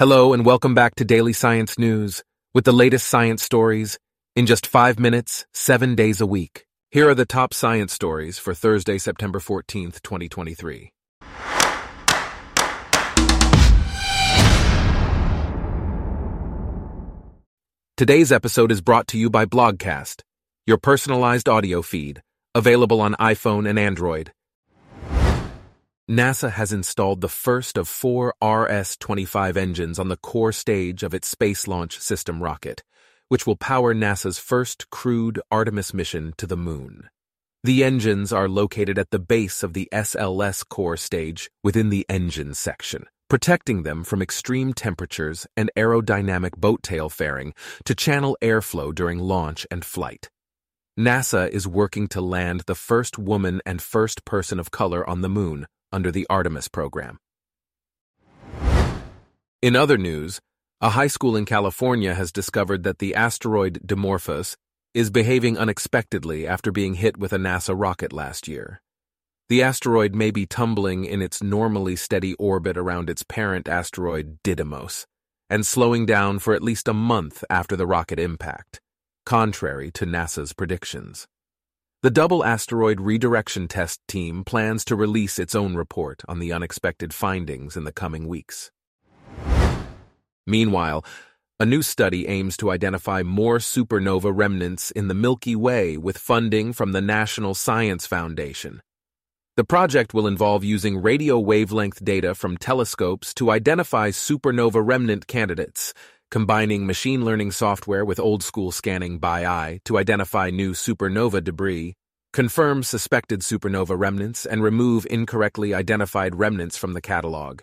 Hello and welcome back to Daily Science News with the latest science stories in just five minutes, seven days a week. Here are the top science stories for Thursday, September 14th, 2023. Today's episode is brought to you by Blogcast, your personalized audio feed, available on iPhone and Android. NASA has installed the first of four RS 25 engines on the core stage of its Space Launch System rocket, which will power NASA's first crewed Artemis mission to the Moon. The engines are located at the base of the SLS core stage within the engine section, protecting them from extreme temperatures and aerodynamic boat tail fairing to channel airflow during launch and flight. NASA is working to land the first woman and first person of color on the Moon under the Artemis program. In other news, a high school in California has discovered that the asteroid Dimorphos is behaving unexpectedly after being hit with a NASA rocket last year. The asteroid may be tumbling in its normally steady orbit around its parent asteroid Didymos and slowing down for at least a month after the rocket impact, contrary to NASA's predictions. The Double Asteroid Redirection Test team plans to release its own report on the unexpected findings in the coming weeks. Meanwhile, a new study aims to identify more supernova remnants in the Milky Way with funding from the National Science Foundation. The project will involve using radio wavelength data from telescopes to identify supernova remnant candidates, combining machine learning software with old school scanning by eye to identify new supernova debris, confirm suspected supernova remnants, and remove incorrectly identified remnants from the catalog.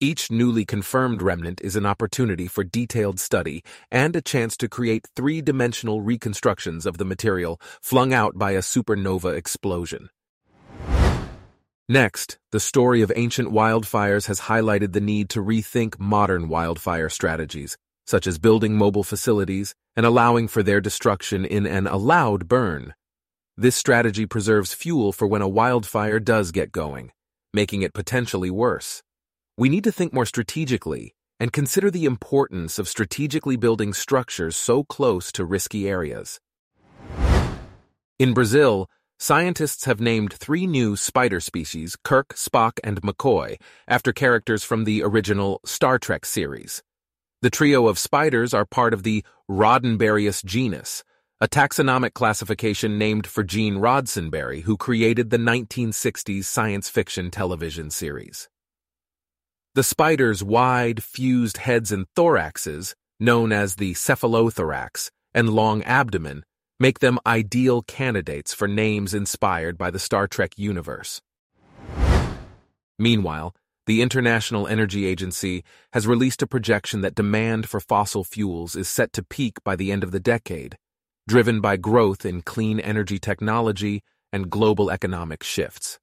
Each newly confirmed remnant is an opportunity for detailed study and a chance to create three dimensional reconstructions of the material flung out by a supernova explosion. Next, the story of ancient wildfires has highlighted the need to rethink modern wildfire strategies, such as building mobile facilities and allowing for their destruction in an allowed burn. This strategy preserves fuel for when a wildfire does get going, making it potentially worse. We need to think more strategically and consider the importance of strategically building structures so close to risky areas. In Brazil, scientists have named three new spider species, Kirk, Spock, and McCoy, after characters from the original Star Trek series. The trio of spiders are part of the Roddenberryus genus, a taxonomic classification named for Gene Roddenberry, who created the 1960s science fiction television series. The spider's wide, fused heads and thoraxes, known as the cephalothorax, and long abdomen make them ideal candidates for names inspired by the Star Trek universe. Meanwhile, the International Energy Agency has released a projection that demand for fossil fuels is set to peak by the end of the decade, driven by growth in clean energy technology and global economic shifts.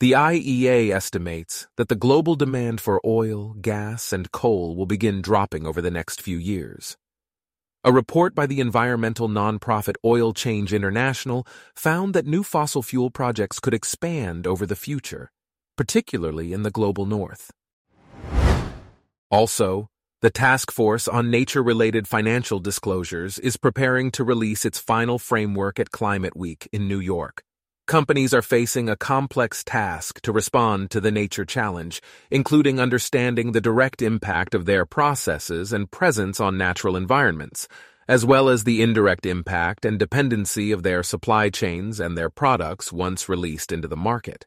The IEA estimates that the global demand for oil, gas, and coal will begin dropping over the next few years. A report by the environmental nonprofit Oil Change International found that new fossil fuel projects could expand over the future particularly in the global north. Also, the Task Force on Nature Related Financial Disclosures is preparing to release its final framework at Climate Week in New York. Companies are facing a complex task to respond to the nature challenge, including understanding the direct impact of their processes and presence on natural environments, as well as the indirect impact and dependency of their supply chains and their products once released into the market.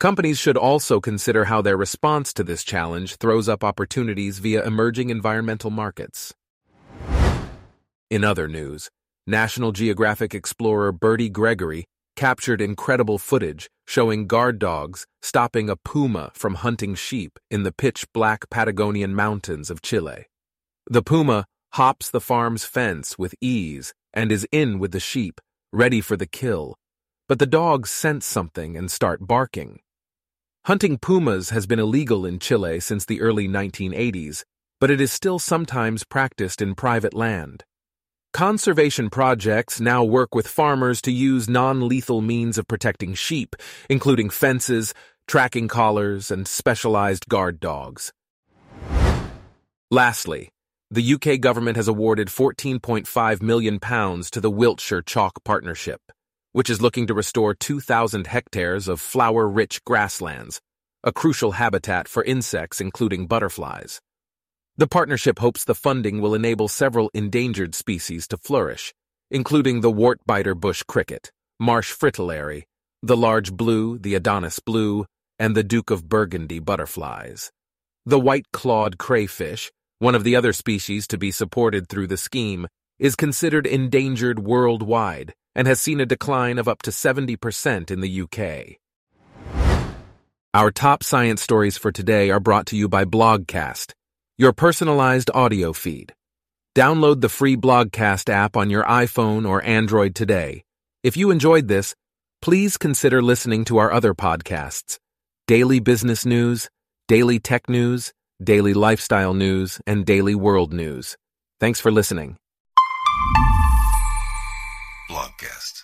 Companies should also consider how their response to this challenge throws up opportunities via emerging environmental markets. In other news, National Geographic explorer Bertie Gregory captured incredible footage showing guard dogs stopping a puma from hunting sheep in the pitch black Patagonian mountains of Chile. The puma hops the farm's fence with ease and is in with the sheep, ready for the kill, but the dogs sense something and start barking. Hunting pumas has been illegal in Chile since the early 1980s, but it is still sometimes practiced in private land. Conservation projects now work with farmers to use non lethal means of protecting sheep, including fences, tracking collars, and specialized guard dogs. Lastly, the UK government has awarded £14.5 million to the Wiltshire Chalk Partnership, which is looking to restore 2,000 hectares of flower-rich grasslands, a crucial habitat for insects including butterflies. The partnership hopes the funding will enable several endangered species to flourish, including the wart-biter bush cricket, marsh fritillary, the large blue, the Adonis blue, and the Duke of Burgundy butterflies. The white-clawed crayfish, one of the other species to be supported through the scheme, is considered endangered worldwide and has seen a decline of up to 70% in the UK. Our top science stories for today are brought to you by Blogcast, your personalized audio feed. Download the free Blogcast app on your iPhone or Android today. If you enjoyed this, please consider listening to our other podcasts Daily Business News, Daily Tech News, Daily Lifestyle News, and Daily World News. Thanks for listening. Blogcast.